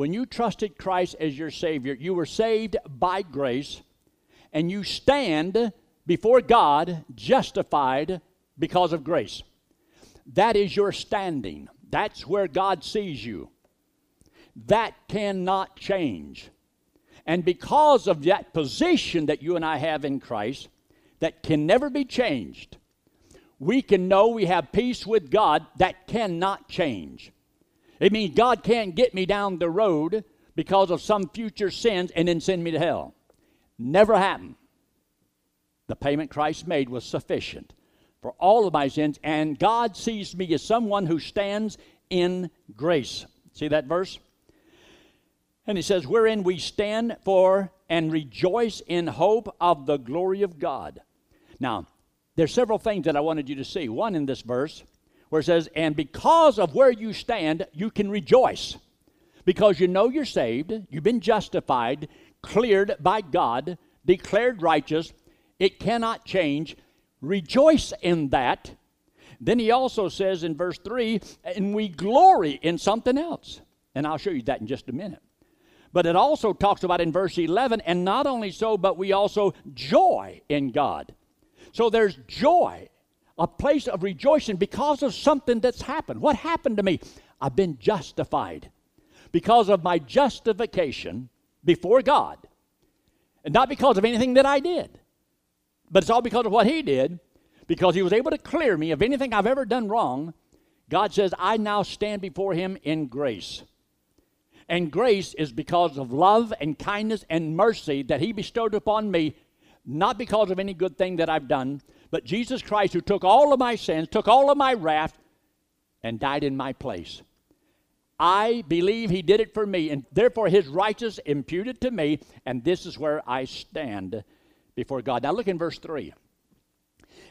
When you trusted Christ as your Savior, you were saved by grace, and you stand before God justified because of grace. That is your standing. That's where God sees you. That cannot change. And because of that position that you and I have in Christ, that can never be changed, we can know we have peace with God that cannot change. It means God can't get me down the road because of some future sins and then send me to hell. Never happened. The payment Christ made was sufficient for all of my sins, and God sees me as someone who stands in grace. See that verse? And he says, Wherein we stand for and rejoice in hope of the glory of God. Now, there's several things that I wanted you to see. One in this verse, where it says, And because of where you stand, you can rejoice. Because you know you're saved, you've been justified, cleared by God, declared righteous, it cannot change. Rejoice in that. Then he also says in verse 3 and we glory in something else. And I'll show you that in just a minute. But it also talks about in verse 11, and not only so, but we also joy in God. So there's joy, a place of rejoicing because of something that's happened. What happened to me? I've been justified because of my justification before God. And not because of anything that I did. But it's all because of what he did, because he was able to clear me of anything I've ever done wrong. God says, I now stand before him in grace. And grace is because of love and kindness and mercy that he bestowed upon me, not because of any good thing that I've done, but Jesus Christ, who took all of my sins, took all of my wrath, and died in my place. I believe he did it for me, and therefore his righteousness imputed to me, and this is where I stand before God. Now look in verse 3.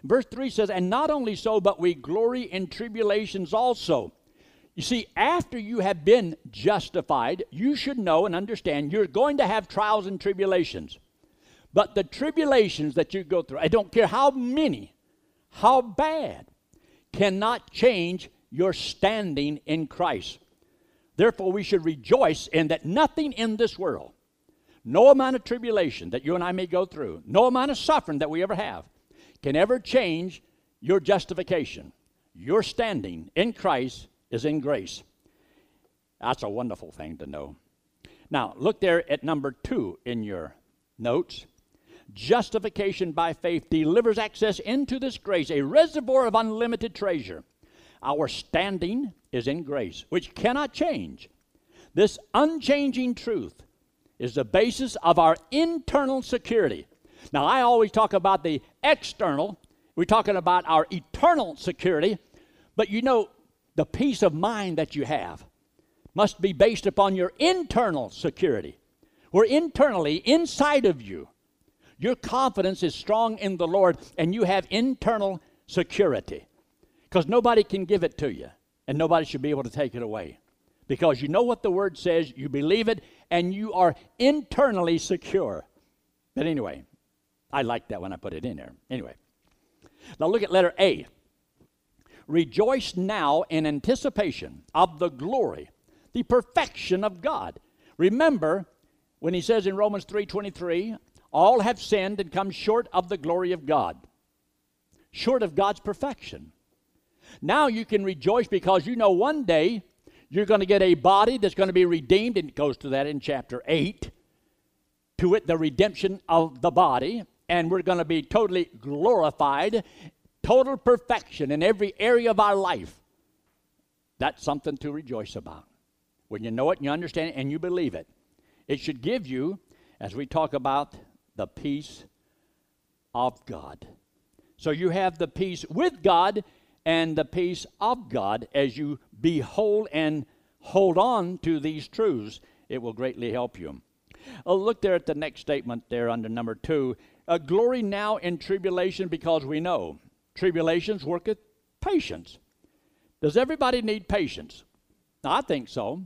Verse 3 says, And not only so, but we glory in tribulations also. You see, after you have been justified, you should know and understand you're going to have trials and tribulations. But the tribulations that you go through, I don't care how many, how bad, cannot change your standing in Christ. Therefore, we should rejoice in that nothing in this world no amount of tribulation that you and I may go through, no amount of suffering that we ever have, can ever change your justification. Your standing in Christ is in grace. That's a wonderful thing to know. Now, look there at number two in your notes. Justification by faith delivers access into this grace, a reservoir of unlimited treasure. Our standing is in grace, which cannot change. This unchanging truth is the basis of our internal security. Now, I always talk about the external, we're talking about our eternal security, but you know, the peace of mind that you have must be based upon your internal security. Where internally, inside of you, your confidence is strong in the Lord and you have internal security. Because nobody can give it to you, and nobody should be able to take it away. Because you know what the Word says, you believe it, and you are internally secure. But anyway, I like that when I put it in there. Anyway, now look at letter A. Rejoice now in anticipation of the glory, the perfection of God. Remember when he says in Romans 3:23, all have sinned and come short of the glory of God. Short of God's perfection. Now you can rejoice because you know one day you're going to get a body that's going to be redeemed, and it goes to that in chapter 8. To it, the redemption of the body, and we're going to be totally glorified, total perfection in every area of our life. That's something to rejoice about. When you know it and you understand it and you believe it, it should give you, as we talk about, the peace of God. So you have the peace with God and the peace of God as you behold and hold on to these truths. It will greatly help you. Oh, look there at the next statement there under number two. Uh, glory now in tribulation because we know tribulations worketh patience. Does everybody need patience? I think so.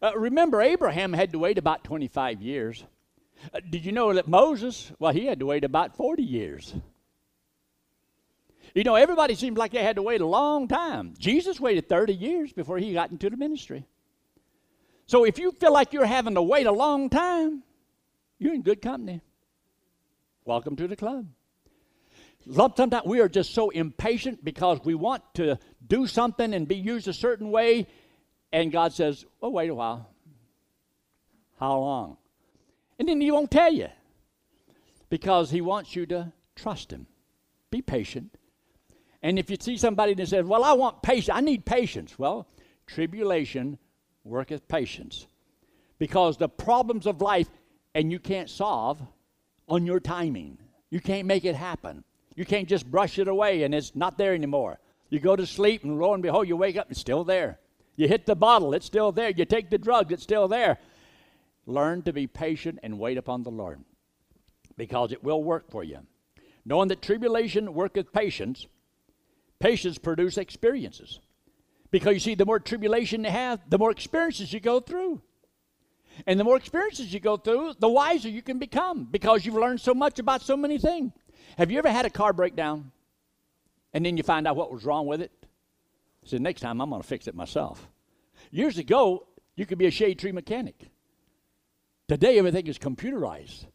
Uh, remember, Abraham had to wait about 25 years. Uh, did you know that Moses, well, he had to wait about 40 years. You know, everybody seems like they had to wait a long time. Jesus waited 30 years before he got into the ministry. So if you feel like you're having to wait a long time, you're in good company. Welcome to the club. Sometimes we are just so impatient because we want to do something and be used a certain way, and God says, Oh, wait a while. How long? And then He won't tell you because He wants you to trust Him. Be patient. And if you see somebody that says, Well, I want patience, I need patience. Well, tribulation worketh patience. Because the problems of life, and you can't solve on your timing. You can't make it happen. You can't just brush it away and it's not there anymore. You go to sleep and lo and behold, you wake up, it's still there. You hit the bottle, it's still there. You take the drug, it's still there. Learn to be patient and wait upon the Lord because it will work for you. Knowing that tribulation worketh patience, patience produce experiences. Because you see, the more tribulation you have, the more experiences you go through. And the more experiences you go through, the wiser you can become because you've learned so much about so many things. Have you ever had a car breakdown and then you find out what was wrong with it? said, next time I'm going to fix it myself. Years ago, you could be a shade tree mechanic. Today, everything is computerized.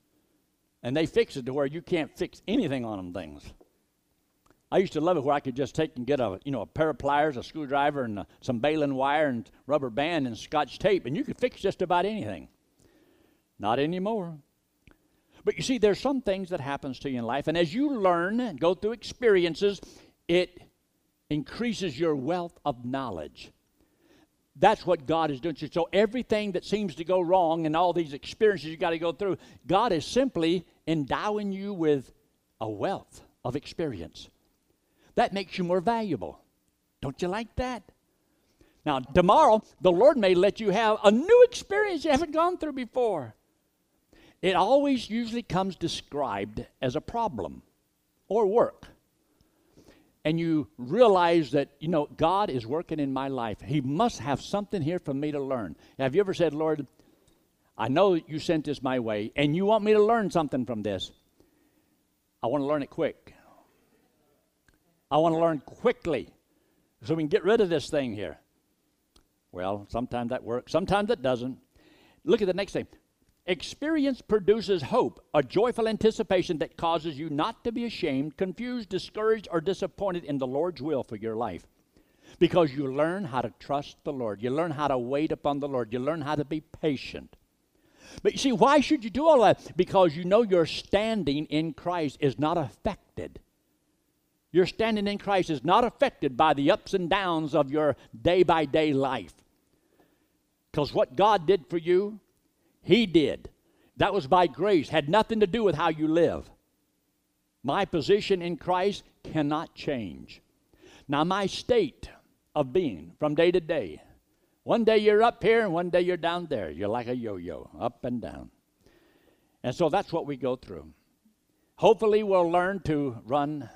And they fix it to where you can't fix anything on them things. I used to love it where I could just take and get a you know a pair of pliers, a screwdriver, and a, uh, some baling wire and rubber band and scotch tape, and you could fix just about anything. Not anymore. But you see, there's some things that happens to you in life, and as you learn and go through experiences, it increases your wealth of knowledge. That's what God is doing. To you. So everything that seems to go wrong and all these experiences you got to go through, God is simply endowing you with a wealth of experience. That makes you more valuable. Don't you like that? Now, tomorrow, the Lord may let you have a new experience you haven't gone through before. It always usually comes described as a problem or work. And you realize that, you know, God is working in my life. He must have something here for me to learn. Have you ever said, Lord, I know you sent this my way, and you want me to learn something from this? I want to learn it quick. I want to learn quickly so we can get rid of this thing here. Well, sometimes that works, sometimes it doesn't. Look at the next thing. Experience produces hope, a joyful anticipation that causes you not to be ashamed, confused, discouraged, or disappointed in the Lord's will for your life. Because you learn how to trust the Lord. You learn how to wait upon the Lord. You learn how to be patient. But you see, why should you do all that? Because you know your standing in Christ is not affected your standing in Christ is not affected by the ups and downs of your day by day life. Because what God did for you, He did. That was by grace, had nothing to do with how you live. My position in Christ cannot change. Now, my state of being from day to day, one day you're up here and one day you're down there. You're like a yo yo, up and down. And so that's what we go through. Hopefully, we'll learn to run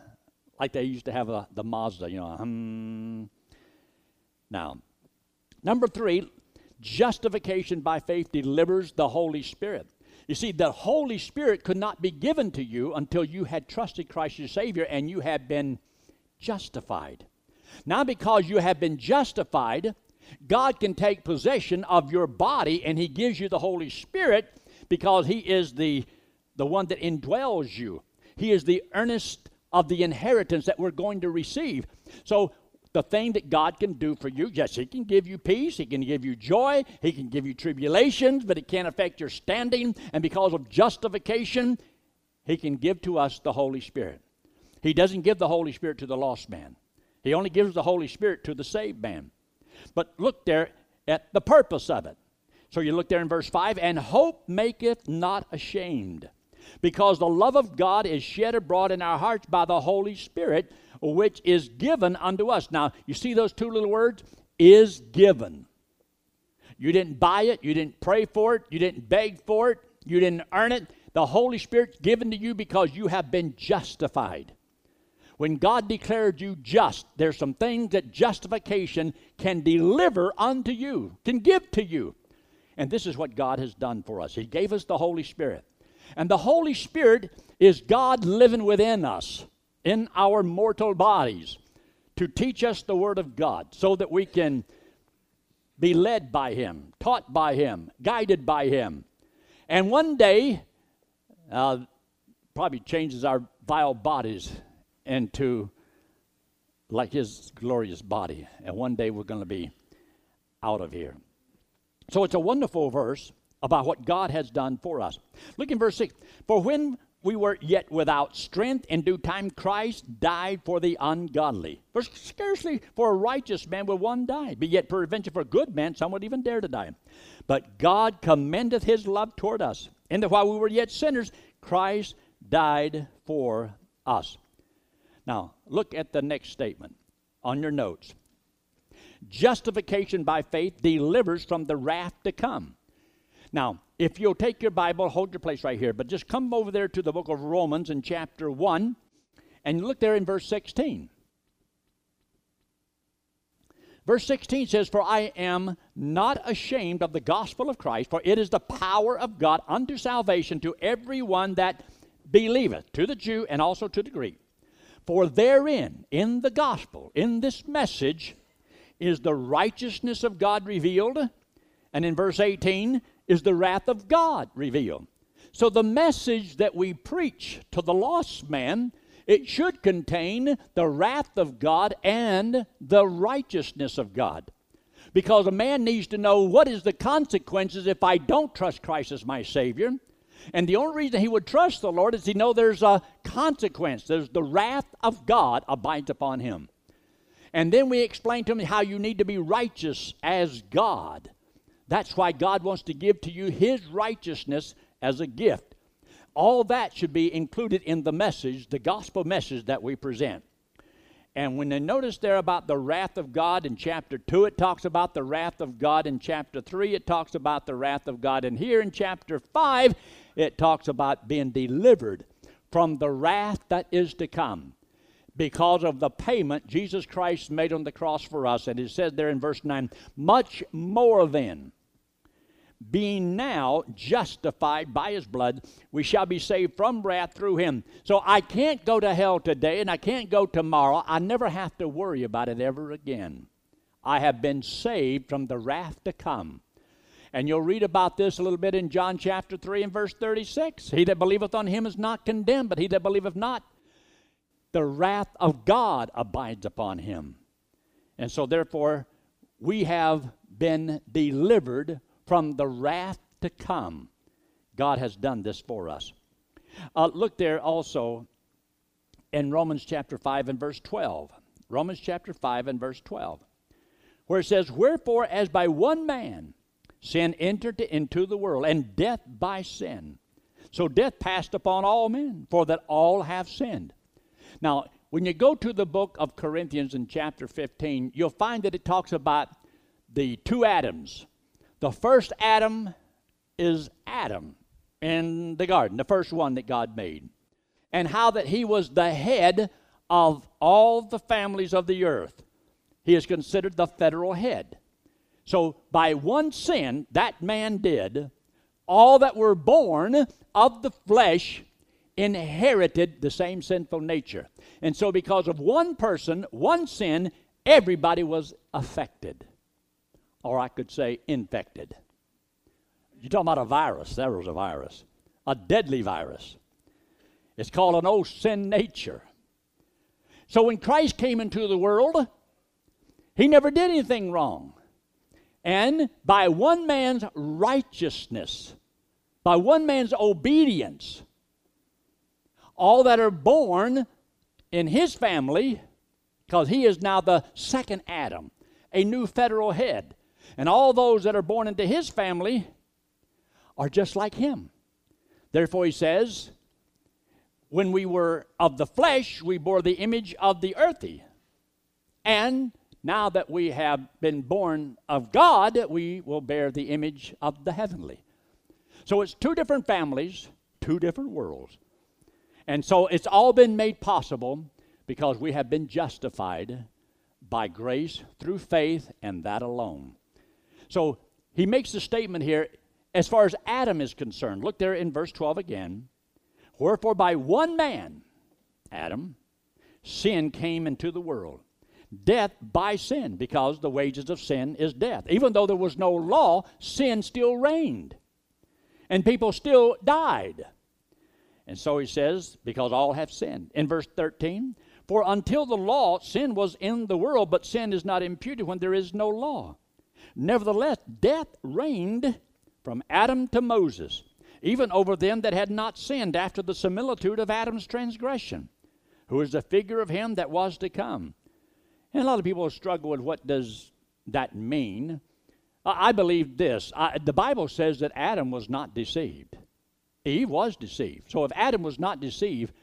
like they used to have a, the Mazda, you know. Now, number three, justification by faith delivers the Holy Spirit. You see, the Holy Spirit could not be given to you until you had trusted Christ your Savior and you had been justified. Now, because you have been justified, God can take possession of your body and He gives you the Holy Spirit because He is the, the one that indwells you. He is the earnest of the inheritance that we're going to receive. So, the thing that God can do for you, yes, He can give you peace, He can give you joy, He can give you tribulations, but it can't affect your standing. And because of justification, He can give to us the Holy Spirit. He doesn't give the Holy Spirit to the lost man, He only gives the Holy Spirit to the saved man. But look there at the purpose of it. So you look there in verse 5 and hope maketh not ashamed because the love of God is shed abroad in our hearts by the Holy Spirit, which is given unto us. Now, you see those two little words? Is given. You didn't buy it, you didn't pray for it, you didn't beg for it, you didn't earn it. The Holy Spirit's given to you because you have been justified. When God declared you just, there's some things that justification can deliver unto you, can give to you. And this is what God has done for us. He gave us the Holy Spirit. And the Holy Spirit is God living within us, in our mortal bodies, to teach us the Word of God so that we can be led by Him, taught by Him, guided by Him. And one day, uh, probably changes our vile bodies into like His glorious body. And one day we're going to be out of here. So it's a wonderful verse about what God has done for us. Look in verse 6. For when we were yet without strength, in due time Christ died for the ungodly. For scarcely for a righteous man will one die, but yet peradventure for a good man some would even dare to die. But God commendeth his love toward us, in that while we were yet sinners, Christ died for us. Now, look at the next statement on your notes. Justification by faith delivers from the wrath to come. Now, if you'll take your Bible, hold your place right here, but just come over there to the book of Romans in chapter 1 and look there in verse 16. Verse 16 says, For I am not ashamed of the gospel of Christ, for it is the power of God unto salvation to every one that believeth, to the Jew and also to the Greek. For therein, in the gospel, in this message, is the righteousness of God revealed. And in verse 18 is the wrath of God revealed. So the message that we preach to the lost man, it should contain the wrath of God and the righteousness of God. Because a man needs to know what is the consequences if I don't trust Christ as my Savior. And the only reason he would trust the Lord is he know there's a consequence. There's the wrath of God abides upon him. And then we explain to him how you need to be righteous as God. That's why God wants to give to you his righteousness as a gift. All that should be included in the message, the gospel message that we present. And when they notice there about the wrath of God in chapter 2, it talks about the wrath of God. In chapter 3, it talks about the wrath of God. And here in chapter 5, it talks about being delivered from the wrath that is to come because of the payment Jesus Christ made on the cross for us. And it says there in verse 9, much more then, being now justified by his blood, we shall be saved from wrath through him. So I can't go to hell today and I can't go tomorrow. I never have to worry about it ever again. I have been saved from the wrath to come. And you'll read about this a little bit in John chapter 3 and verse 36. He that believeth on him is not condemned, but he that believeth not, the wrath of God abides upon him. And so, therefore, we have been delivered from the wrath to come. God has done this for us. Uh, look there also in Romans chapter 5 and verse 12. Romans chapter 5 and verse 12, where it says, Wherefore, as by one man sin entered into the world, and death by sin. So death passed upon all men, for that all have sinned. Now, when you go to the book of Corinthians in chapter 15, you'll find that it talks about the two Adams. The first Adam is Adam in the garden, the first one that God made, and how that he was the head of all the families of the earth. He is considered the federal head. So, by one sin that man did, all that were born of the flesh inherited the same sinful nature. And so, because of one person, one sin, everybody was affected. Or I could say infected. You're talking about a virus. There was a virus, a deadly virus. It's called an old sin nature. So, when Christ came into the world, he never did anything wrong. And by one man's righteousness, by one man's obedience, all that are born in his family, because he is now the second Adam, a new federal head. And all those that are born into his family are just like him. Therefore, he says, when we were of the flesh, we bore the image of the earthy. And now that we have been born of God, we will bear the image of the heavenly. So it's two different families, two different worlds. And so it's all been made possible because we have been justified by grace through faith and that alone. So he makes the statement here as far as Adam is concerned. Look there in verse 12 again. Wherefore by one man, Adam, sin came into the world death by sin because the wages of sin is death. Even though there was no law, sin still reigned. And people still died. And so he says, because all have sinned. In verse 13, for until the law, sin was in the world, but sin is not imputed when there is no law. Nevertheless, death reigned from Adam to Moses, even over them that had not sinned after the similitude of Adam's transgression, who is the figure of him that was to come. And a lot of people struggle with what does that mean. I believe this. I, the Bible says that Adam was not deceived. Eve was deceived. So if Adam was not deceived,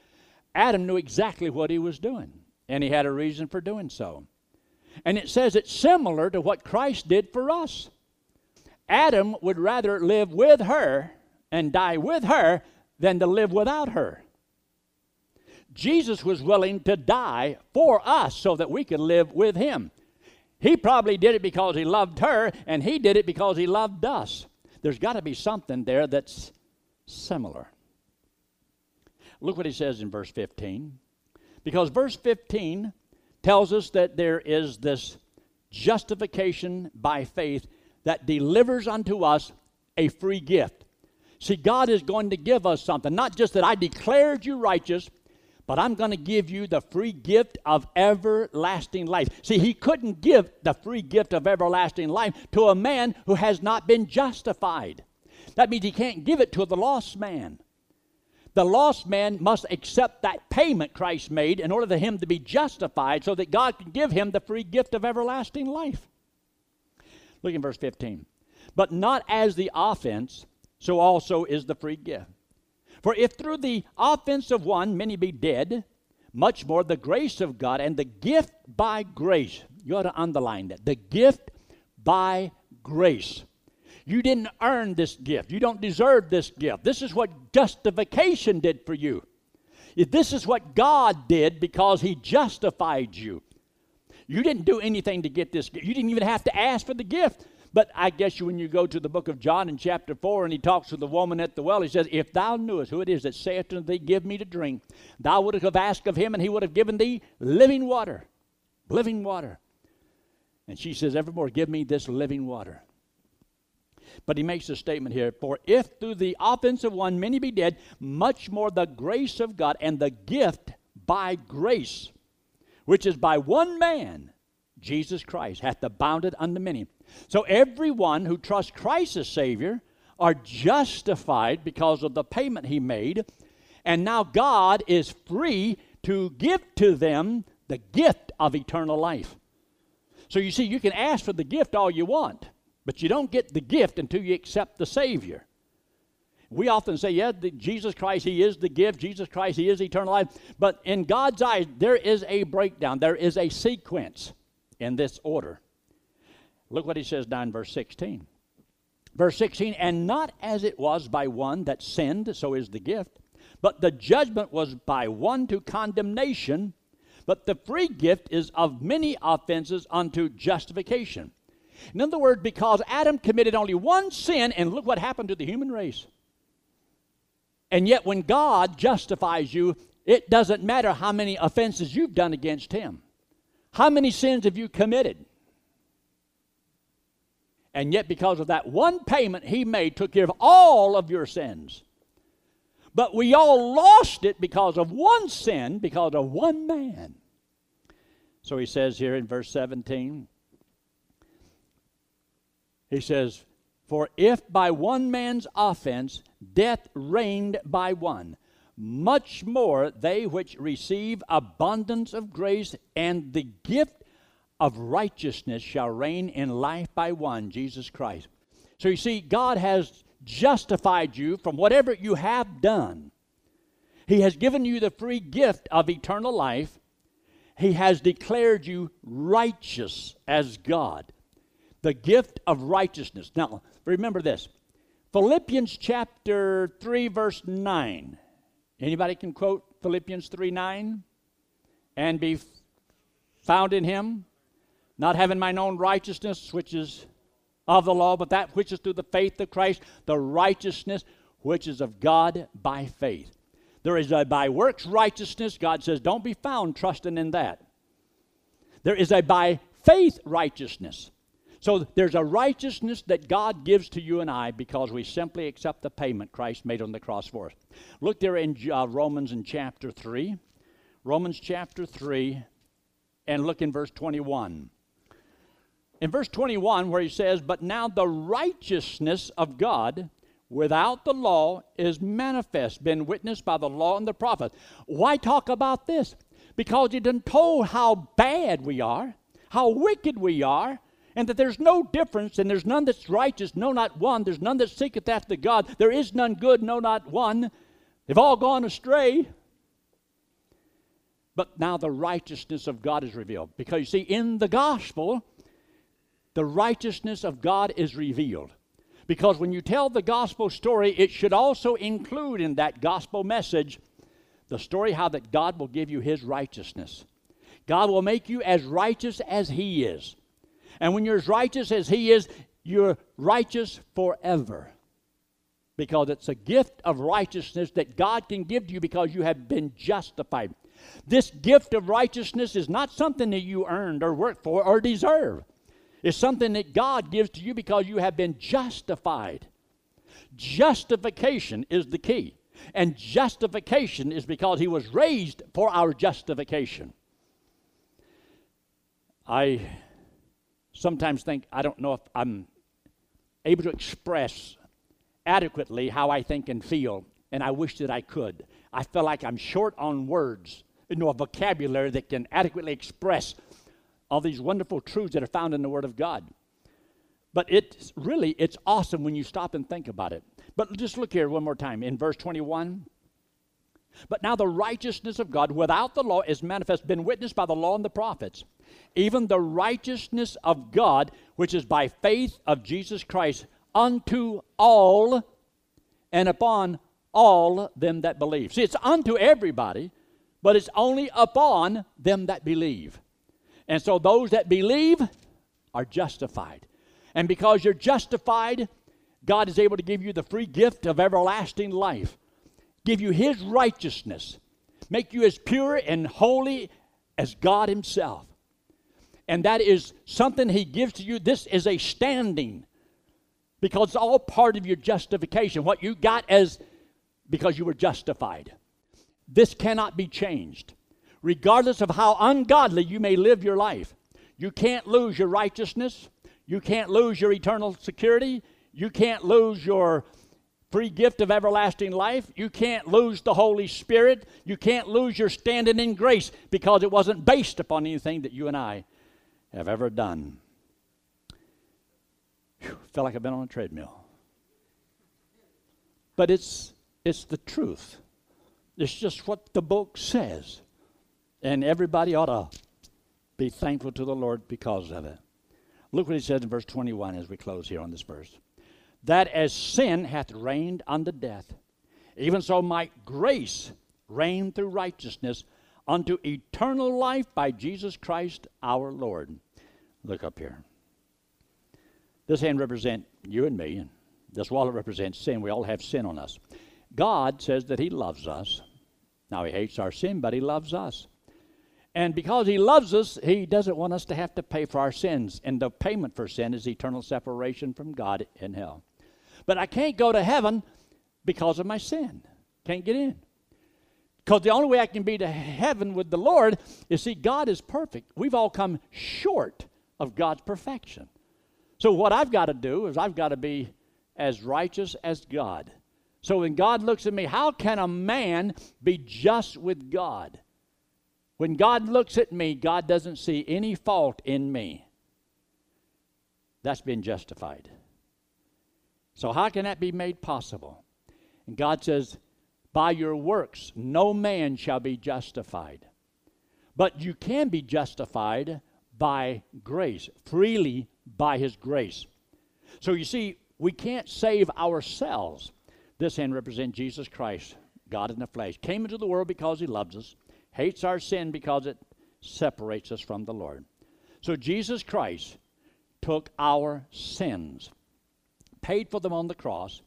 Adam knew exactly what he was doing, and he had a reason for doing so. And it says it's similar to what Christ did for us. Adam would rather live with her and die with her than to live without her. Jesus was willing to die for us so that we could live with him. He probably did it because he loved her, and he did it because he loved us. There's got to be something there that's similar. Look what he says in verse 15. Because verse 15 tells us that there is this justification by faith that delivers unto us a free gift. See, God is going to give us something. Not just that I declared you righteous, but I'm going to give you the free gift of everlasting life. See, He couldn't give the free gift of everlasting life to a man who has not been justified. That means he can't give it to the lost man. The lost man must accept that payment Christ made in order for him to be justified so that God can give him the free gift of everlasting life. Look in verse 15. But not as the offense, so also is the free gift. For if through the offense of one many be dead, much more the grace of God and the gift by grace. You ought to underline that. The gift by grace you didn't earn this gift. You don't deserve this gift. This is what justification did for you. This is what God did because He justified you. You didn't do anything to get this gift. You didn't even have to ask for the gift. But I guess you, when you go to the book of John in chapter 4 and he talks to the woman at the well, he says, If thou knewest who it is that saith unto thee, Give me to drink, thou wouldst have asked of him, and he would have given thee living water. Living water. And she says, Evermore, give me this living water. But he makes a statement here For if through the offense of one many be dead, much more the grace of God and the gift by grace, which is by one man, Jesus Christ, hath abounded unto many. So everyone who trusts Christ as Savior are justified because of the payment he made. And now God is free to give to them the gift of eternal life. So you see, you can ask for the gift all you want. But you don't get the gift until you accept the Savior. We often say, yeah, Jesus Christ, He is the gift. Jesus Christ, He is eternal life. But in God's eyes, there is a breakdown, there is a sequence in this order. Look what He says down in verse 16. Verse 16, and not as it was by one that sinned, so is the gift, but the judgment was by one to condemnation, but the free gift is of many offenses unto justification. In other words, because Adam committed only one sin, and look what happened to the human race. And yet, when God justifies you, it doesn't matter how many offenses you've done against Him. How many sins have you committed? And yet, because of that one payment He made, took care of all of your sins. But we all lost it because of one sin, because of one man. So he says here in verse 17 he says, For if by one man's offense death reigned by one, much more they which receive abundance of grace and the gift of righteousness shall reign in life by one, Jesus Christ. So you see, God has justified you from whatever you have done. He has given you the free gift of eternal life. He has declared you righteous as God the gift of righteousness. Now, remember this. Philippians chapter 3 verse 9. Anybody can quote Philippians 3 9? And be found in him, not having mine own righteousness, which is of the law, but that which is through the faith of Christ, the righteousness which is of God by faith. There is a by works righteousness. God says, don't be found trusting in that. There is a by faith righteousness. So there's a righteousness that God gives to you and I because we simply accept the payment Christ made on the cross for us. Look there in uh, Romans in chapter 3. Romans chapter 3, and look in verse 21. In verse 21, where he says, But now the righteousness of God without the law is manifest, been witnessed by the law and the prophets. Why talk about this? Because he done told how bad we are, how wicked we are, and that there's no difference, and there's none that's righteous, no, not one. There's none that seeketh after God. There is none good, no, not one. They've all gone astray. But now the righteousness of God is revealed. Because you see, in the gospel, the righteousness of God is revealed. Because when you tell the gospel story, it should also include in that gospel message the story how that God will give you his righteousness. God will make you as righteous as he is. And when you're as righteous as He is, you're righteous forever. Because it's a gift of righteousness that God can give to you because you have been justified. This gift of righteousness is not something that you earned or worked for or deserve. It's something that God gives to you because you have been justified. Justification is the key. And justification is because He was raised for our justification. I sometimes think I don't know if I'm able to express adequately how I think and feel, and I wish that I could. I feel like I'm short on words, you know, a vocabulary that can adequately express all these wonderful truths that are found in the Word of God. But it's really it's awesome when you stop and think about it. But just look here one more time in verse 21. But now the righteousness of God without the law is manifest, been witnessed by the law and the prophets even the righteousness of God, which is by faith of Jesus Christ, unto all and upon all them that believe. See, it's unto everybody, but it's only upon them that believe. And so those that believe are justified. And because you're justified, God is able to give you the free gift of everlasting life, give you His righteousness, make you as pure and holy as God Himself and that is something He gives to you. This is a standing because it's all part of your justification. What you got as because you were justified. This cannot be changed, regardless of how ungodly you may live your life. You can't lose your righteousness. You can't lose your eternal security. You can't lose your free gift of everlasting life. You can't lose the Holy Spirit. You can't lose your standing in grace because it wasn't based upon anything that you and I have ever done. Whew, felt like I've been on a treadmill. But it's it's the truth. It's just what the book says. And everybody ought to be thankful to the Lord because of it. Look what he says in verse 21 as we close here on this verse. That as sin hath reigned unto death, even so might grace reign through righteousness unto eternal life by Jesus Christ our Lord. Look up here. This hand represents you and me, and this wallet represents sin. We all have sin on us. God says that He loves us. Now, He hates our sin, but He loves us. And because He loves us, He doesn't want us to have to pay for our sins. And the payment for sin is eternal separation from God in hell. But I can't go to heaven because of my sin. Can't get in. Because the only way I can be to heaven with the Lord is see, God is perfect. We've all come short of God's perfection. So, what I've got to do is I've got to be as righteous as God. So, when God looks at me, how can a man be just with God? When God looks at me, God doesn't see any fault in me. That's been justified. So, how can that be made possible? And God says, by your works, no man shall be justified. But you can be justified by grace, freely by His grace. So you see, we can't save ourselves. This hand represents Jesus Christ, God in the flesh. Came into the world because He loves us, hates our sin because it separates us from the Lord. So Jesus Christ took our sins, paid for them on the cross,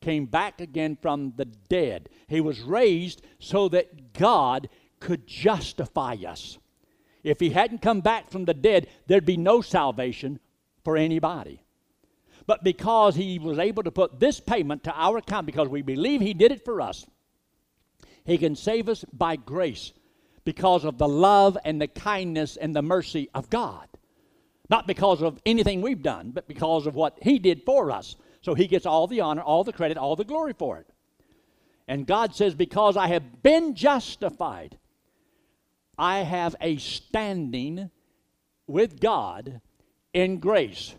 came back again from the dead. He was raised so that God could justify us. If he hadn't come back from the dead, there'd be no salvation for anybody. But because he was able to put this payment to our account, because we believe he did it for us, he can save us by grace because of the love and the kindness and the mercy of God. Not because of anything we've done, but because of what he did for us. So he gets all the honor, all the credit, all the glory for it. And God says, Because I have been justified, I have a standing with God in grace,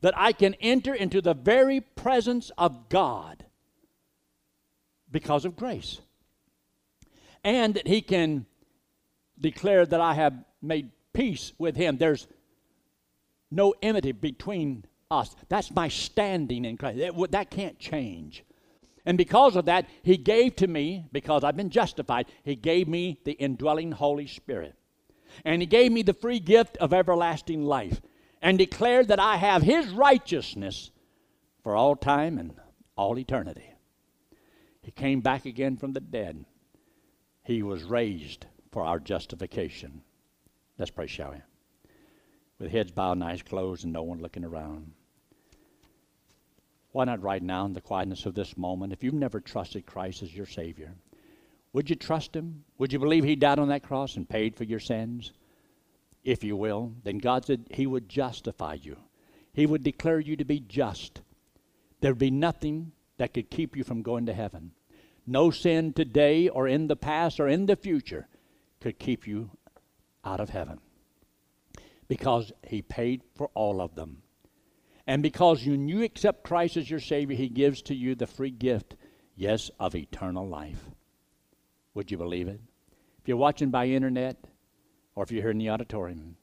that I can enter into the very presence of God because of grace. And that He can declare that I have made peace with Him. There's no enmity between us. That's my standing in Christ. That, that can't change. And because of that, He gave to me, because I've been justified, He gave me the indwelling Holy Spirit. And He gave me the free gift of everlasting life and declared that I have His righteousness for all time and all eternity. He came back again from the dead. He was raised for our justification. Let's pray, shall we? With heads bowed and eyes closed and no one looking around. Why not right now in the quietness of this moment, if you've never trusted Christ as your Savior, would you trust Him? Would you believe He died on that cross and paid for your sins? If you will, then God said He would justify you. He would declare you to be just. There'd be nothing that could keep you from going to heaven. No sin today or in the past or in the future could keep you out of heaven because He paid for all of them. And because you, you accept Christ as your Savior, He gives to you the free gift, yes, of eternal life. Would you believe it? If you're watching by internet or if you're here in the auditorium,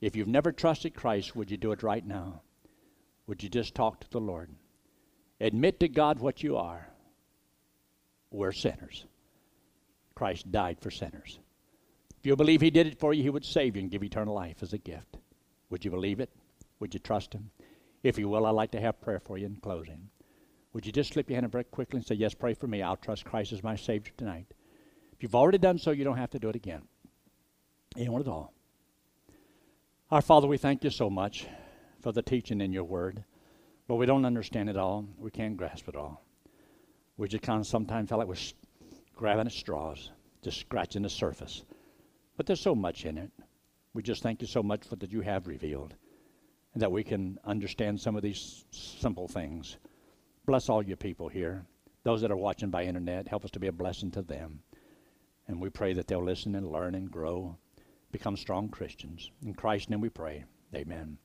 if you've never trusted Christ, would you do it right now? Would you just talk to the Lord? Admit to God what you are. We're sinners. Christ died for sinners. If you believe He did it for you, He would save you and give eternal life as a gift. Would you believe it? Would you trust Him? If you will, I'd like to have prayer for you in closing. Would you just slip your hand up very quickly and say, Yes, pray for me. I'll trust Christ as my Savior tonight. If you've already done so, you don't have to do it again. Anyone at all. Our Father, we thank you so much for the teaching in your word. But we don't understand it all. We can't grasp it all. We just kind of sometimes feel like we're grabbing at straws, just scratching the surface. But there's so much in it. We just thank you so much for that you have revealed and that we can understand some of these simple things. Bless all your people here. Those that are watching by internet, help us to be a blessing to them. And we pray that they'll listen and learn and grow, become strong Christians. In Christ's name we pray. Amen.